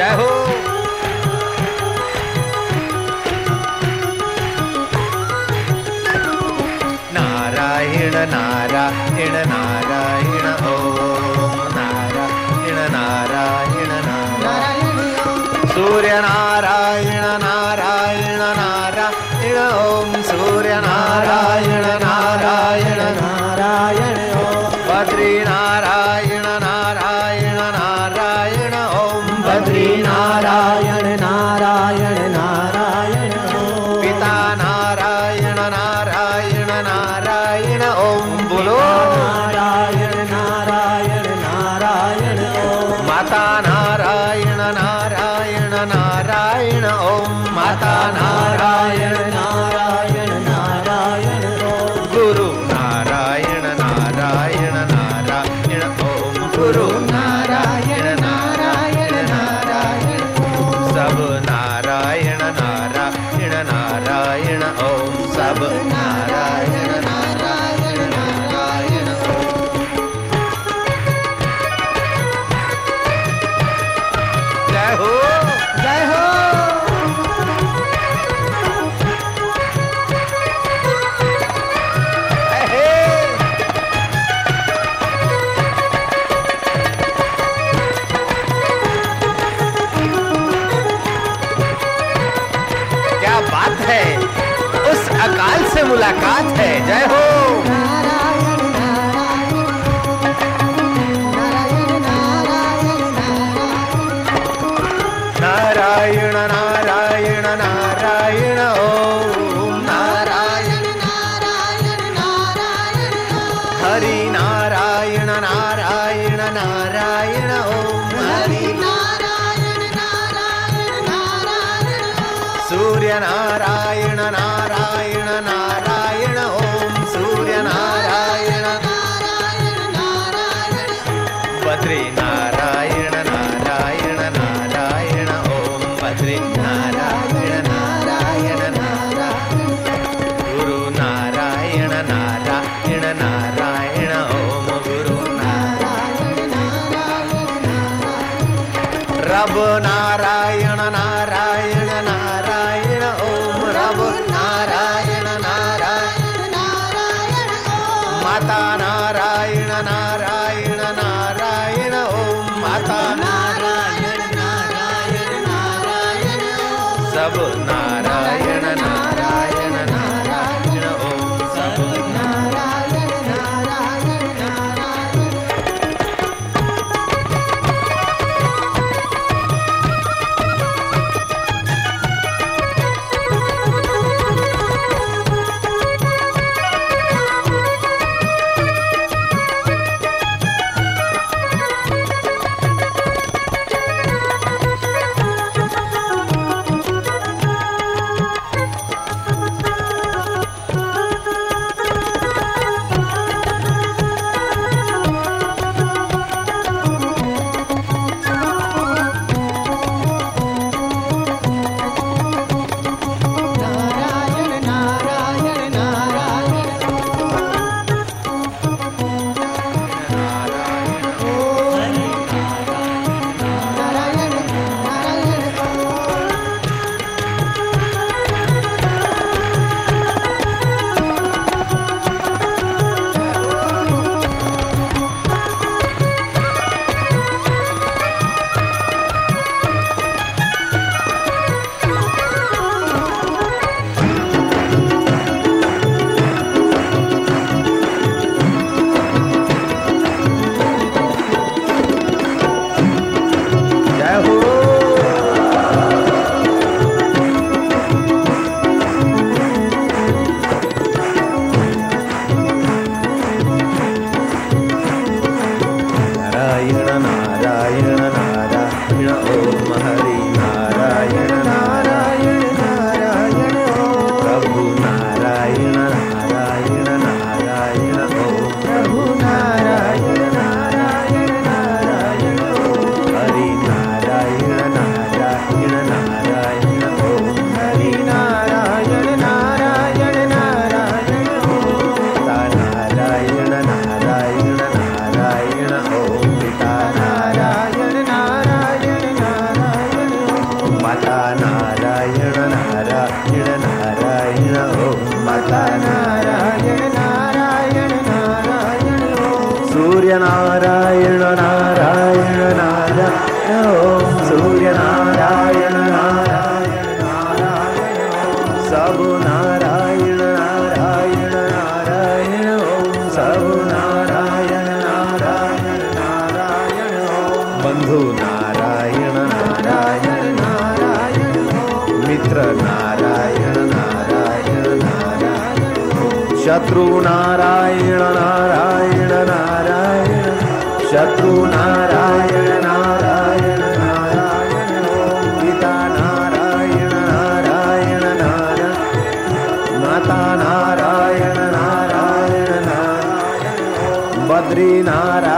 जय हो नारायण नारायण नारायण सब नारा शत्रु नारायण नारायण नारायण। शत्रु नारायण नारायण नारायण। पिता नारायण नारायण नारायण। माता नारायण नारायण नारायण। बद्री नारायण।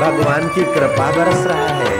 भगवान की कृपा बरस रहा है।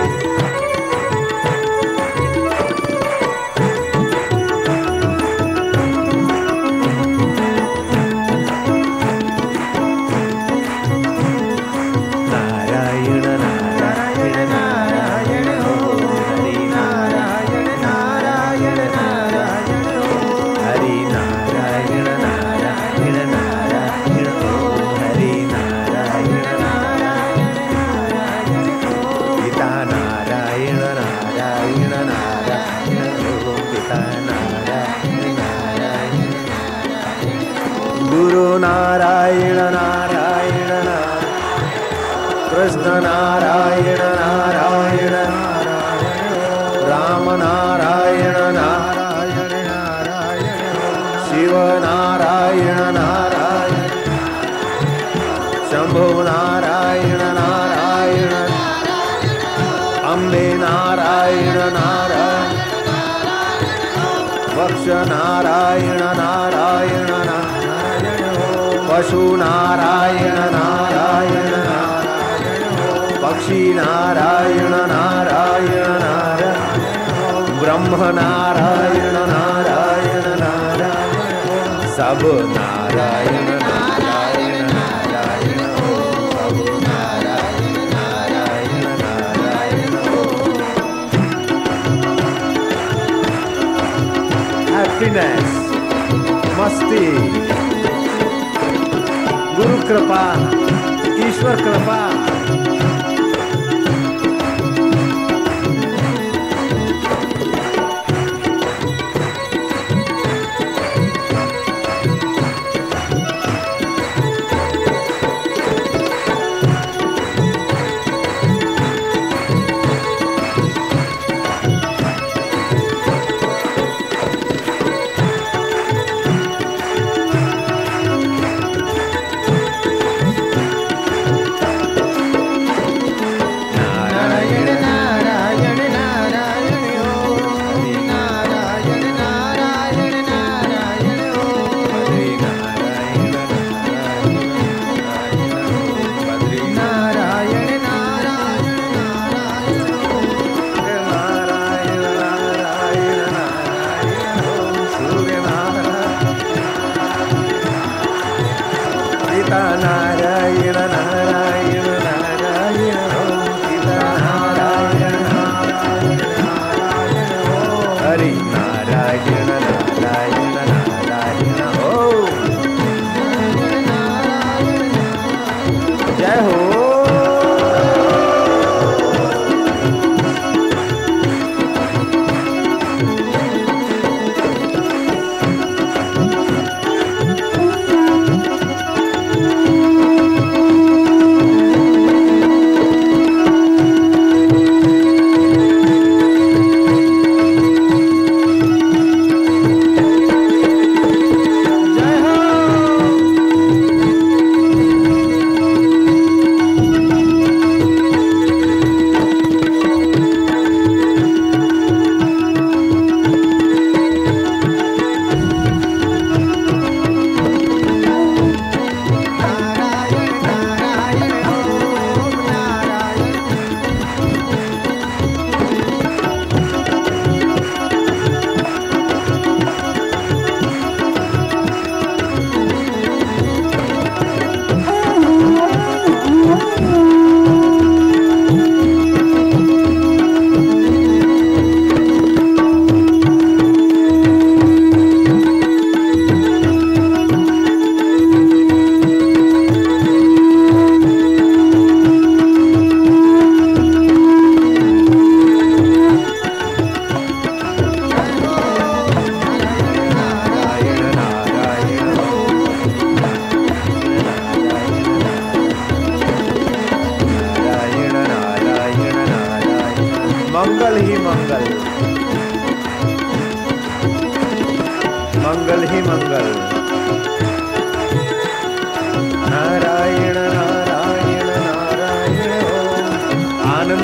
नारायण नारायण नार पशुनारायण नारायण पक्षीनारायण नारायण नार ब्रह्म नारायण हैप्पीनेस मस्ती गुरु कृपा ईश्वर कृपा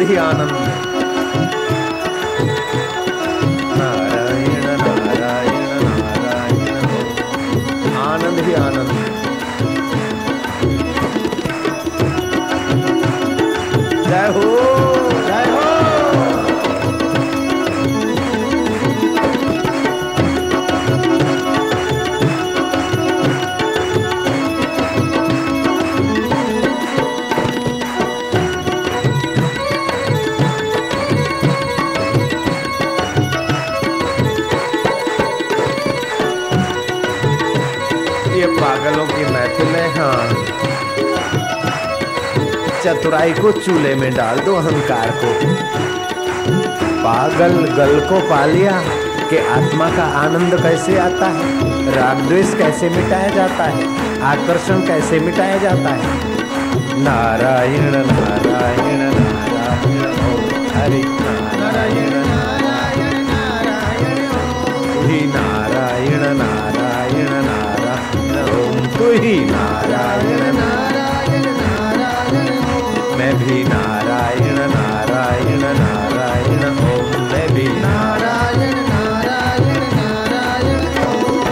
ही आनंद नारायण नारायण नारायण। आनंद ही आनंद जय हो। है। चतुराई को चूल्हे में डाल दो अहंकार को। पागल गल को पा लिया कि आत्मा का आनंद कैसे आता है? राग द्वेष कैसे मिटाया जाता है? आकर्षण कैसे मिटाया जाता है? नारायण नारायण नारायण हरि नारायण नारायण नारायण नारायण ही नारायण नारायण नारायण मैं भी नारायण नारायण नारायण ओम मैं भी। नारायण नारायण नारायण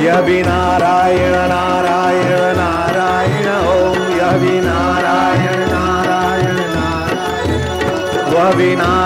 यह भी नारायण नारायण नारायण ओम यह भी नारायण नारायण नारायण। वह भी नारायण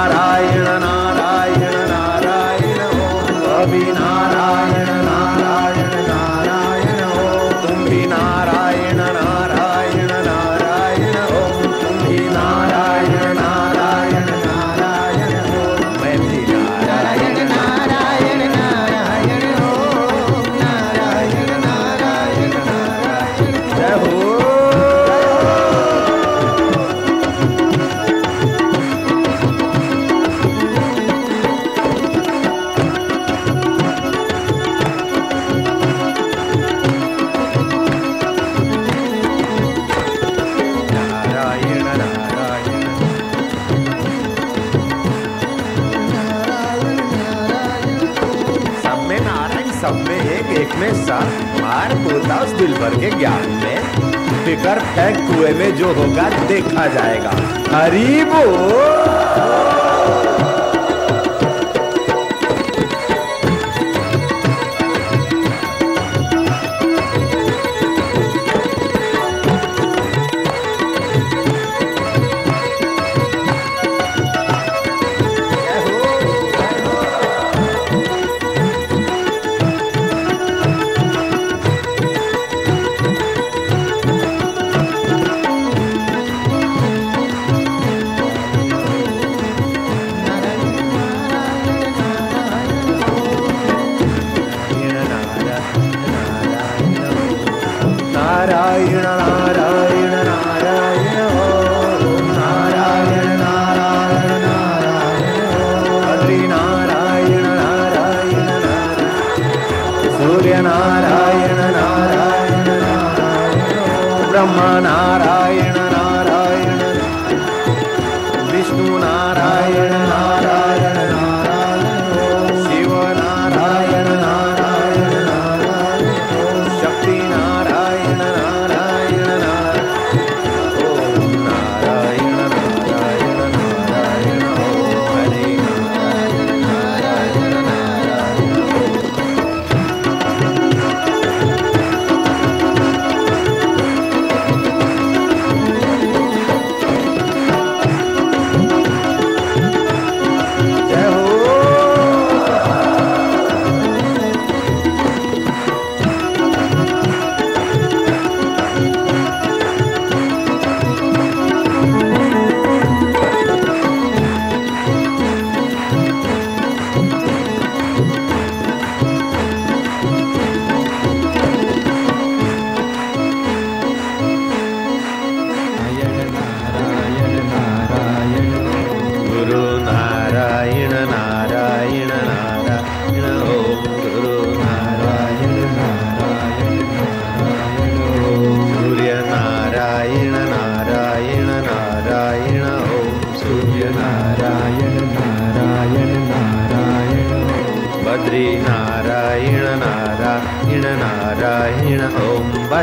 होगा देखा जाएगा। हरी बोल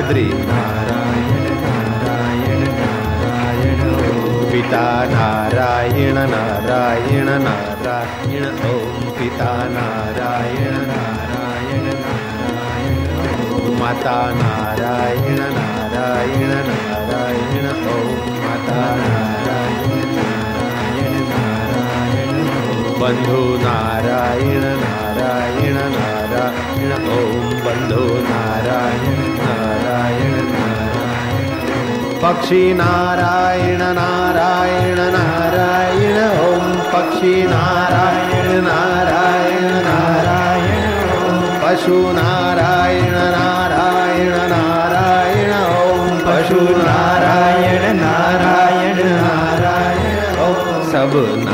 बद्री नारायण नारायण नारायण पिता नारायण नारायण नारायण ओम पिता नारायण नारायण नारायण माता नारायण नारायण नारायण ओम माता नारायण नारायण नारायण बंधु नारायण नारायण नारायण बंधु नारायण नारायण नारायण पक्षी नारायण नारायण नारायण। ओम पक्षी नारायण नारायण नारायण। ओम पशु नारायण नारायण नारायण। ओम पशु नारायण नारायण नारायण। ओम सब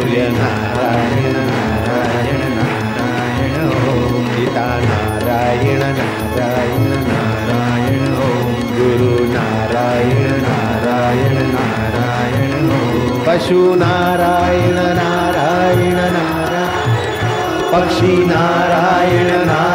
सूर्य नारायण नारायण नारायण पिता नारायण नारायण नारायण गुरु नारायण नारायण नारायण पशु नारायण नारायण नारायण पक्षी नारायण नारायण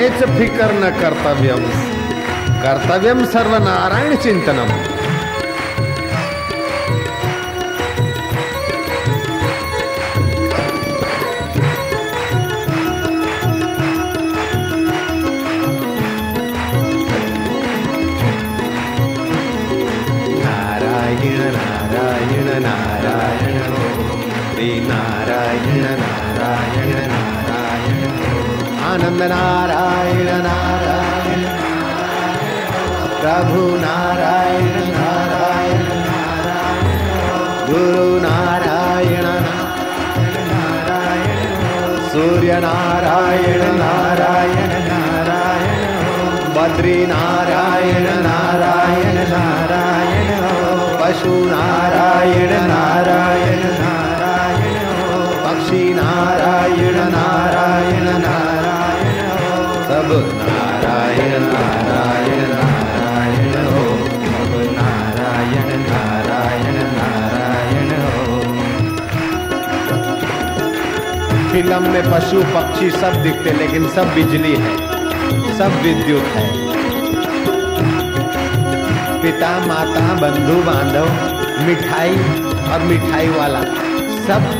हेच फिकर न कर्तव्यम कर्तव्यम सर्वनारायण चिंतनम नन्दनारायण नारायण नारायण प्रभु नारायण नारायण नारायण गुरुनारायण नारायण सूर्यनारायण नारायण नारायण बद्रीनारायण नारायण नारायण पशुनारायण फ़िल्म में पशु, पक्षी सब दिखते, लेकिन सब बिजली है, सब विद्युत है। पिता, माता, बंधु, बांधव, मिठाई और मिठाई वाला, सब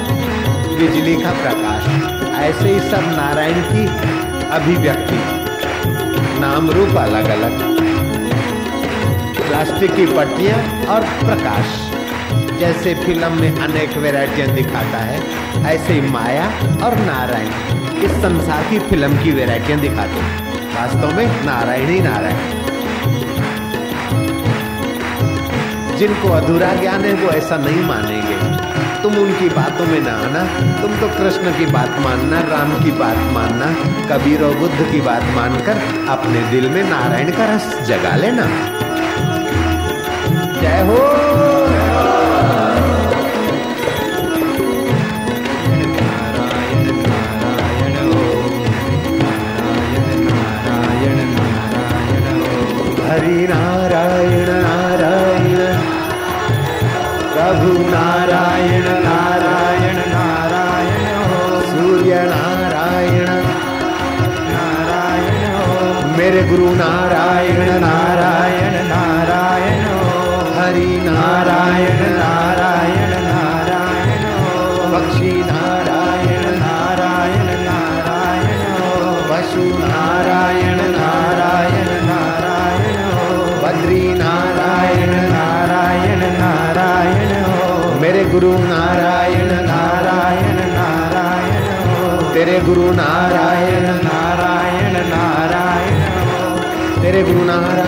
बिजली का प्रकाश, ऐसे ही सब नारायण की अभिव्यक्ति। नाम रूप अलग अलग प्लास्टिक की पट्टियाँ और प्रकाश। जैसे फ़िल्म में अनेक वेराइटियाँ दिखाता है, ऐसे ही माया और नारायण। इस संसार की फ़िल्म की वेराइटियाँ दिखाते हैं। वास्तव में नारायण ही नारायण। जिनको अधूरा ज्ञान है, वो ऐसा नहीं मानेंगे। तुम उनकी बातों में ना आना, तुम तो कृष्ण की बात मानना, राम की बात मानना, कबीर और बुद्ध की बात मानकर अपने दिल में नारायण का रस जगा लेना। जय हो! गुरु नारायण नारायण नारायण हरि नारायण नारायण नारायण पक्षी नारायण नारायण नारायण पशु नारायण नारायण नारायण बद्री नारायण नारायण नारायण मेरे गुरु नारायण नारायण नारायण तेरे गुरु नारायण तेरे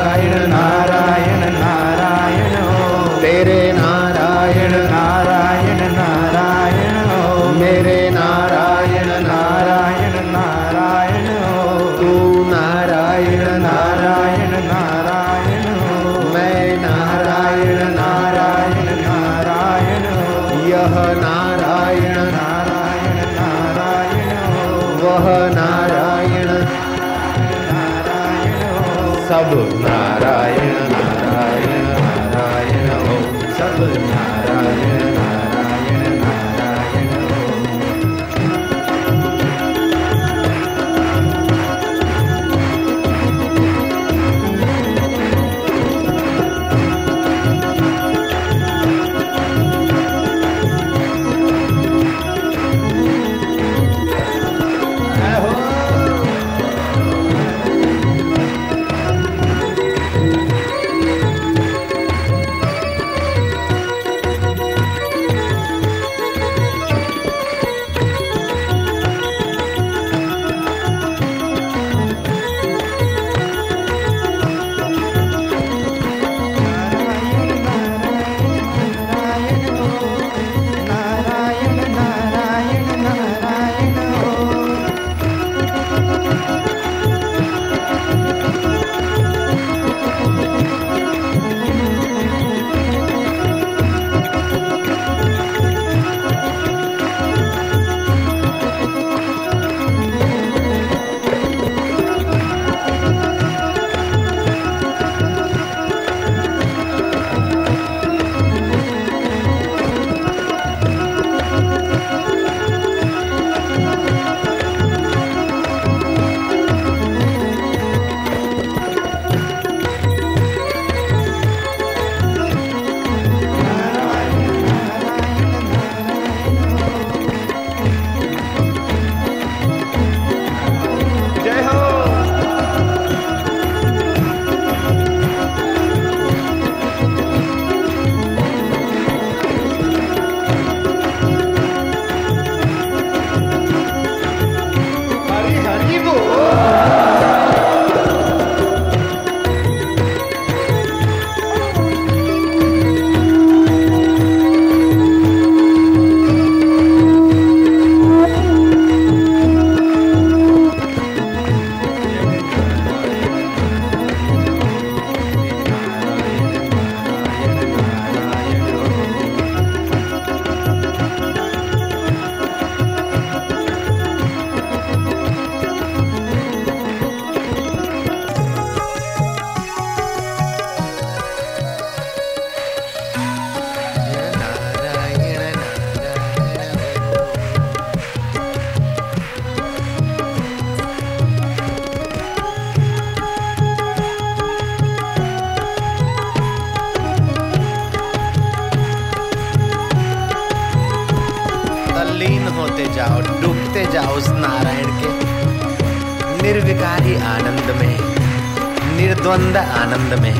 निर्द्वंद आनंद में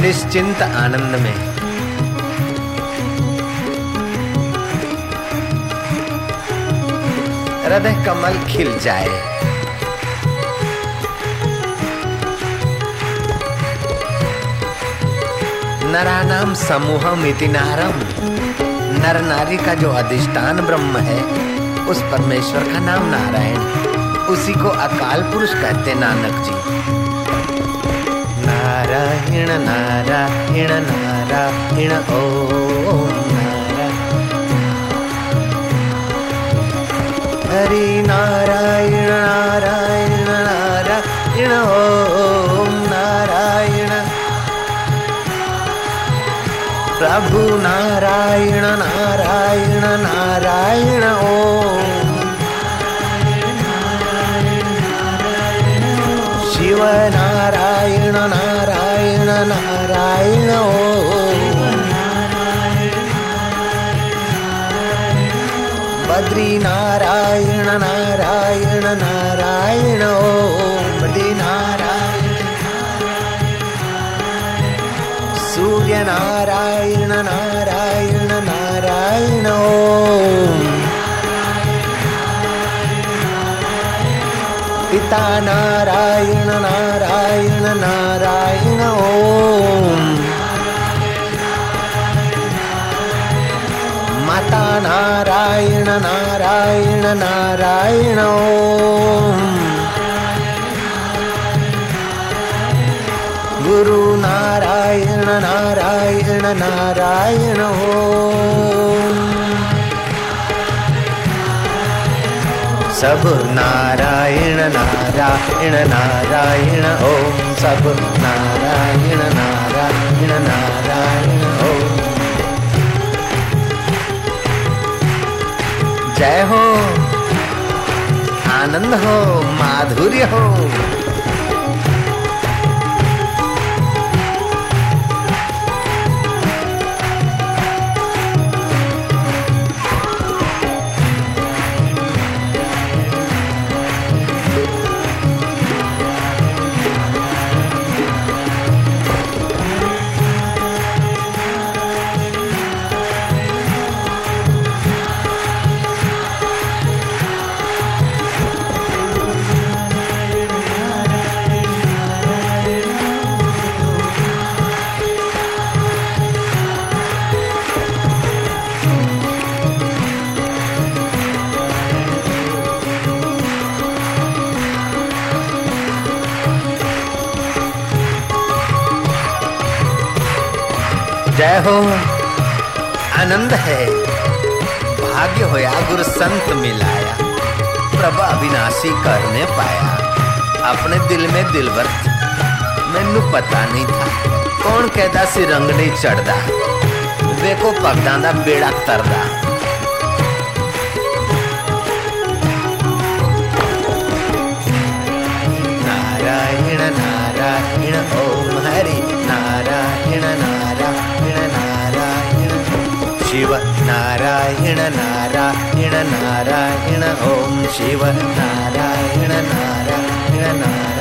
निश्चिंत आनंद में हृदय कमल खिल जाए। नरानाम समूहम इति नारम। नर नारी का जो अधिष्ठान ब्रह्म है, उस परमेश्वर का नाम नारायण। उसी को अकाल पुरुष कहते नानक जी। നാരായണ നാരായണ നാരായണ ഓ ഹരി നാരായണ നാരായണ നാരായണ ഓം നാരായണ. പ്രഭു നാരായണ നാരായണ നാരായണ ഓ बद्री नारायण नारायण नारायण ओम बद्री नारायण सूर्य नारायण नारायण नारायण ओम पिता नारायण नारायण नारायण नारायण नारायण नारायण गुरु नारायण नारायण नारायण सब नारायण नारायण नारायण सब नारायण नारायण जय हो आनंद हो माधुर्य हो। जय हो। आनंद है। भाग्य होया गुरु संत मिलाया। प्रभा अविनाशी करने पाया। अपने दिल में दिल दिलवर मैनू पता नहीं था। कौन कहता सी रंगड़ी चढ़दा। देखो पगदा दा बेड़ा तरदा। नारायण नारायण ओ नारायण नारायण नारायण ओम शिव नारायण नारायण नारायण